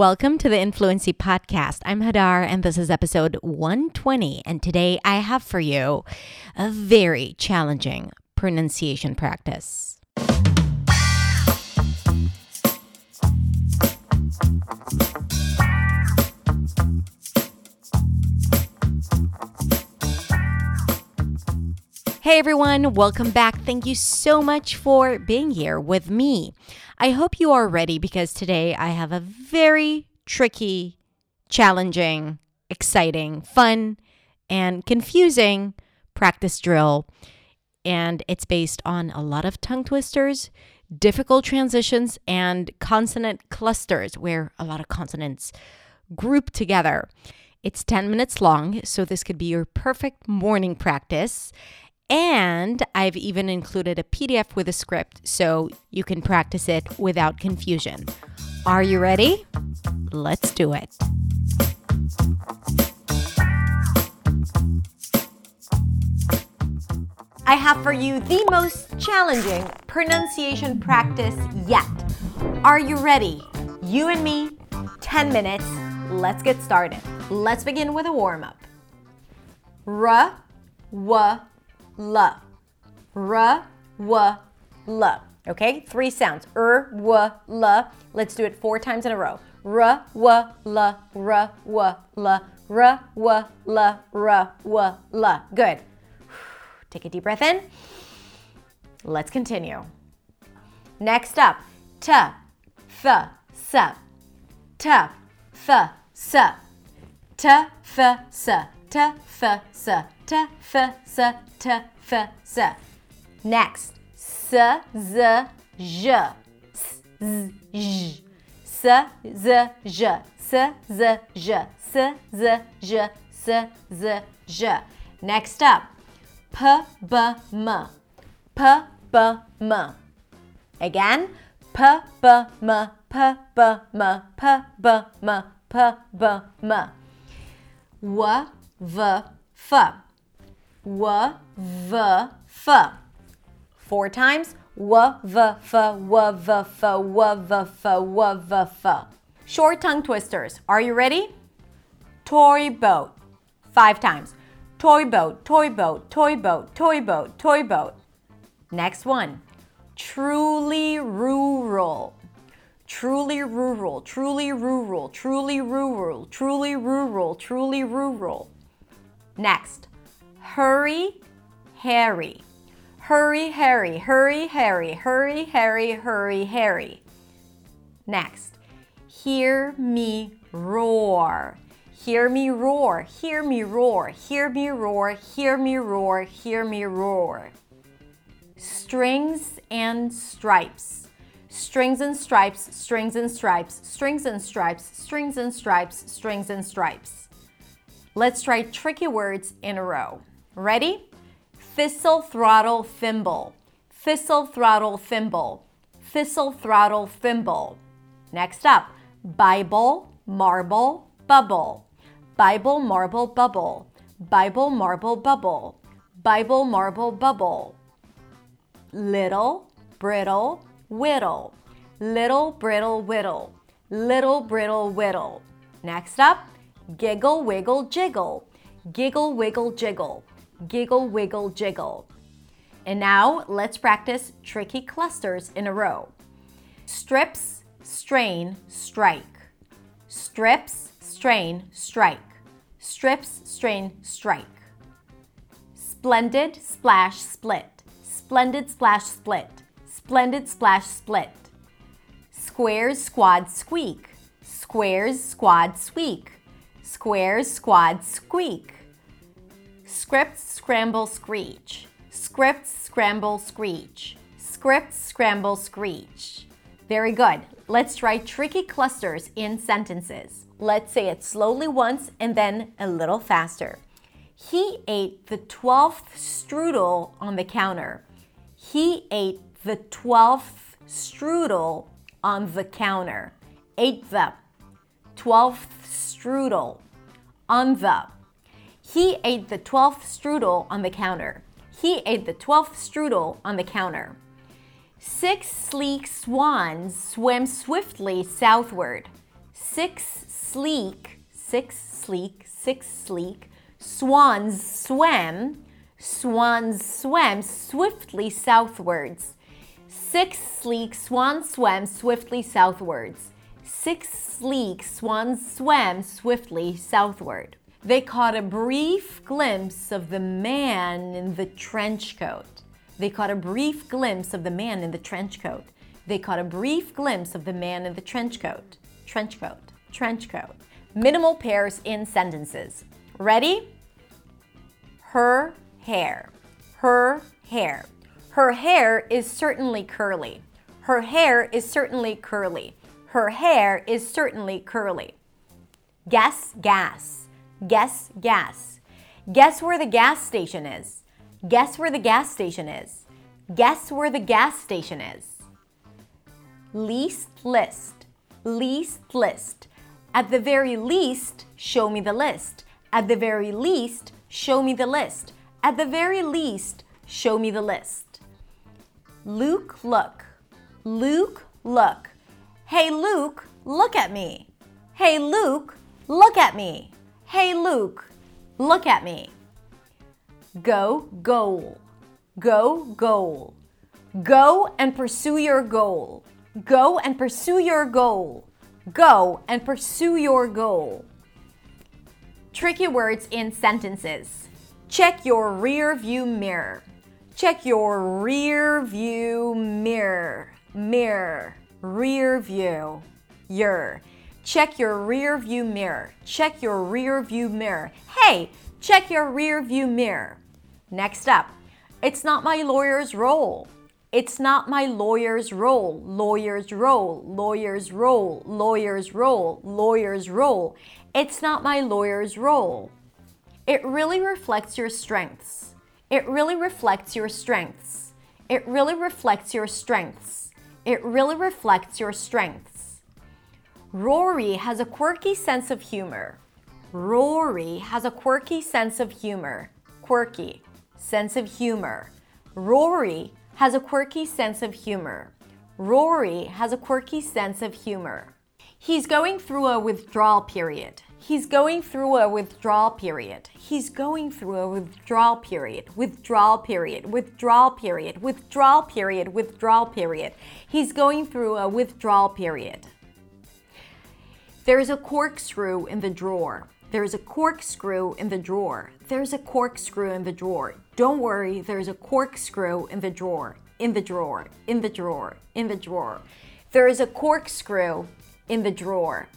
Welcome to the Influency Podcast. I'm Hadar, and this is episode 120. And today I have for you a very challenging pronunciation practice. Hey everyone, welcome back. Thank you so much for being here with me. I hope you are ready because today I have a very tricky, challenging, exciting, fun, and confusing practice drill. And it's based on a lot of tongue twisters, difficult transitions, and consonant clusters where a lot of consonants group together. It's 10 minutes long, so this could be your perfect morning practice. And I've even included a PDF with a script so you can practice it without confusion. Are you ready? Let's do it. I have for you the most challenging pronunciation practice yet. Are you ready? You and me, 10 minutes. Let's get started. Let's begin with a warm up. R, w, l. R, w, l. Okay, three sounds. R, w, l. Let's do it four times in a row. R, w, l, r, w, l, r, w, l, r, w, l. Good. Take a deep breath in. Let's continue. Next up, t, th, s, t, th, s, t, f, s, t, f, s, t, f, s, t, f, s. Next, s, z, j, s, z, j, s, z, j, s, z, j, s, z, j, s, z, j. Next up, p, b, m, p, b, m. Again, p, b, m, p, b, m, p, b, m, p, b, m. W, v, f. W, v, f. Four times. W, v, f, w, v, f, w, v, f, w, v, f. Short tongue twisters. Are you ready? Toy boat. Five times. Toy boat, toy boat, toy boat, toy boat, toy boat. Next one. Truly rural. Truly rural, truly rural, truly rural, truly rural, truly rural. Next. Hurry, Harry. Hurry, Harry, hurry, Harry, hurry, Harry, hurry, Harry. Next. Hear me roar. Hear me roar, hear me roar, hear me roar, hear me roar, hear me roar. Strings and stripes. Strings and stripes, strings and stripes, strings and stripes, strings and stripes, strings and stripes. Let's try tricky words in a row. Ready? Thistle throttle thimble. Thistle throttle thimble. Thistle throttle thimble. Next up, Bible, marble, bubble. Bible marble bubble. Bible marble bubble. Bible marble bubble. Little, brittle, whittle. Little, brittle, whittle. Little, brittle, whittle. Next up, giggle, wiggle, jiggle. Giggle, wiggle, jiggle. Giggle, wiggle, jiggle. And now let's practice tricky clusters in a row. Strips, strain, strike. Strips, strain, strike. Strips, strain, strike. Splendid, splash, split. Splendid, splash, split. Splendid, splash, split. Squares, squad, squeak. Squares, squad, squeak. Squares, squad, squeak. Scripts, scramble, screech. Scripts, scramble, screech. Scripts, scramble, screech. Very good. Let's try tricky clusters in sentences. Let's say it slowly once and then a little faster. He ate the 12th strudel on the counter. He ate the 12th strudel on the counter. Ate the 12th strudel on the. He ate the 12th strudel on the counter. He ate the 12th strudel on the counter. Six sleek swans swam swiftly southward. Six sleek, six sleek, six sleek swans swam, swans swam swiftly southwards. Six sleek swans swam swiftly southwards. Six sleek swans swam swiftly southward. They caught a brief glimpse of the man in the trench coat. They caught a brief glimpse of the man in the trench coat. They caught a brief glimpse of the man in the trench coat. Trench coat. Trench coat. Minimal pairs in sentences. Ready? Her hair. Her hair. Her hair is certainly curly. Her hair is certainly curly. Her hair is certainly curly. Guess gas. Guess gas. Guess where the gas station is. Guess where the gas station is. Guess where the gas station is. Least list. Least list. At the very least, show me the list. At the very least, show me the list. At the very least, show me the list. Luke, look. Luke, look. Hey, Luke, look at me. Hey, Luke, look at me. Hey, Luke, look at me. Go, goal. Go, goal. Go and pursue your goal. Go and pursue your goal. Go and pursue your goal. Tricky words in sentences. Check your rear view mirror. Check your rear view mirror. Mirror. Rear view. Your. Check your rear view mirror. Check your rear view mirror. Hey, check your rear view mirror. Next up, it's not my lawyer's role. It's not my lawyer's role. Lawyer's role. Lawyer's role. Lawyer's role. Lawyer's role. It's not my lawyer's role. It really reflects your strengths. It really reflects your strengths. It really reflects your strengths. It really reflects your strengths. Rory has a quirky sense of humor. Rory has a quirky sense of humor. Quirky, sense of humor. Rory has a quirky sense of humor. Rory has a quirky sense of humor. He's going through a withdrawal period. He's going through a withdrawal period. He's going through a withdrawal period. Withdrawal period. Withdrawal period. Withdrawal period. Withdrawal period. He's going through a withdrawal period. There's a corkscrew in the drawer. There's a corkscrew in the drawer. There's a corkscrew in the drawer. Don't worry, there's a corkscrew in the drawer. In the drawer. In the drawer. In the drawer. There is a corkscrew in the drawer.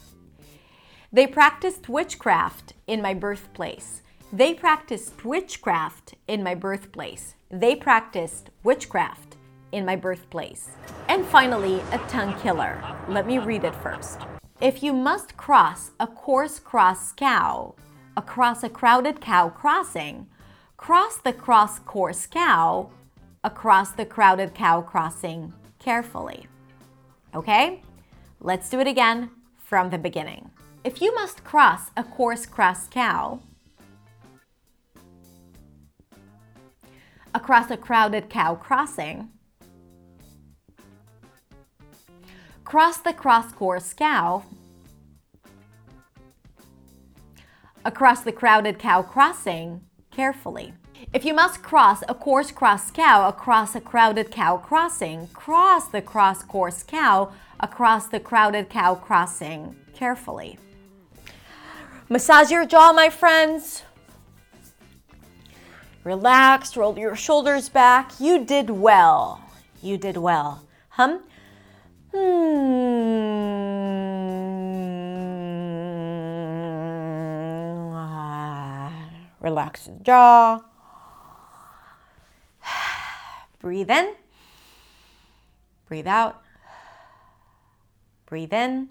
They practiced witchcraft in my birthplace. They practiced witchcraft in my birthplace. They practiced witchcraft in my birthplace. And finally, a tongue killer. Let me read it first. If you must cross a coarse cross cow across a crowded cow crossing, cross the cross course cow across the crowded cow crossing carefully. Okay? Let's do it again from the beginning. If you must cross a coarse cross cow across a crowded cow crossing, cross the cross course cow across the crowded cow crossing carefully. If you must cross a coarse cross cow across a crowded cow crossing, cross the cross course cow across the crowded cow crossing carefully. Massage your jaw, my friends. Relax, roll your shoulders back. You did well. You did well. Hum. Hmm. Relax the jaw. Breathe in. Breathe out. Breathe in.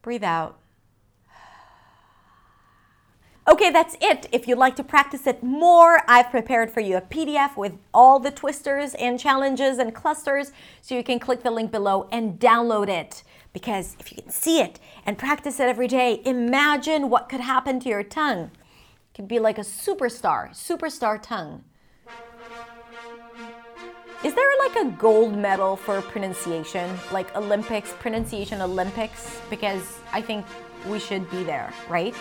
Breathe out. Okay, that's it. If you'd like to practice it more, I've prepared for you a PDF with all the twisters and challenges and clusters, so you can click the link below and download it. Because if you can see it and practice it every day, imagine what could happen to your tongue. It could be like a superstar, superstar tongue. Is there like a gold medal for pronunciation, like Olympics, pronunciation Olympics? Because I think we should be there, right?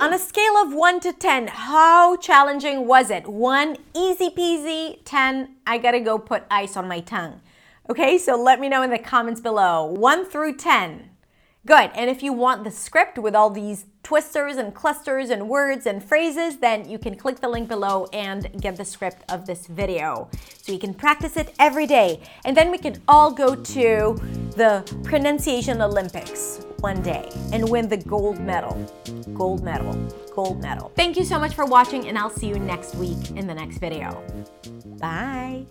On a scale of 1 to 10, how challenging was it? 1, easy peasy. 10, I gotta go put ice on my tongue. Okay, so let me know in the comments below. 1 through 10. Good. And if you want the script with all these twisters and clusters and words and phrases, then you can click the link below and get the script of this video. So you can practice it every day. And then we can all go to the pronunciation Olympics one day and win the gold medal. Gold medal. Gold medal. Thank you so much for watching, and I'll see you next week in the next video. Bye.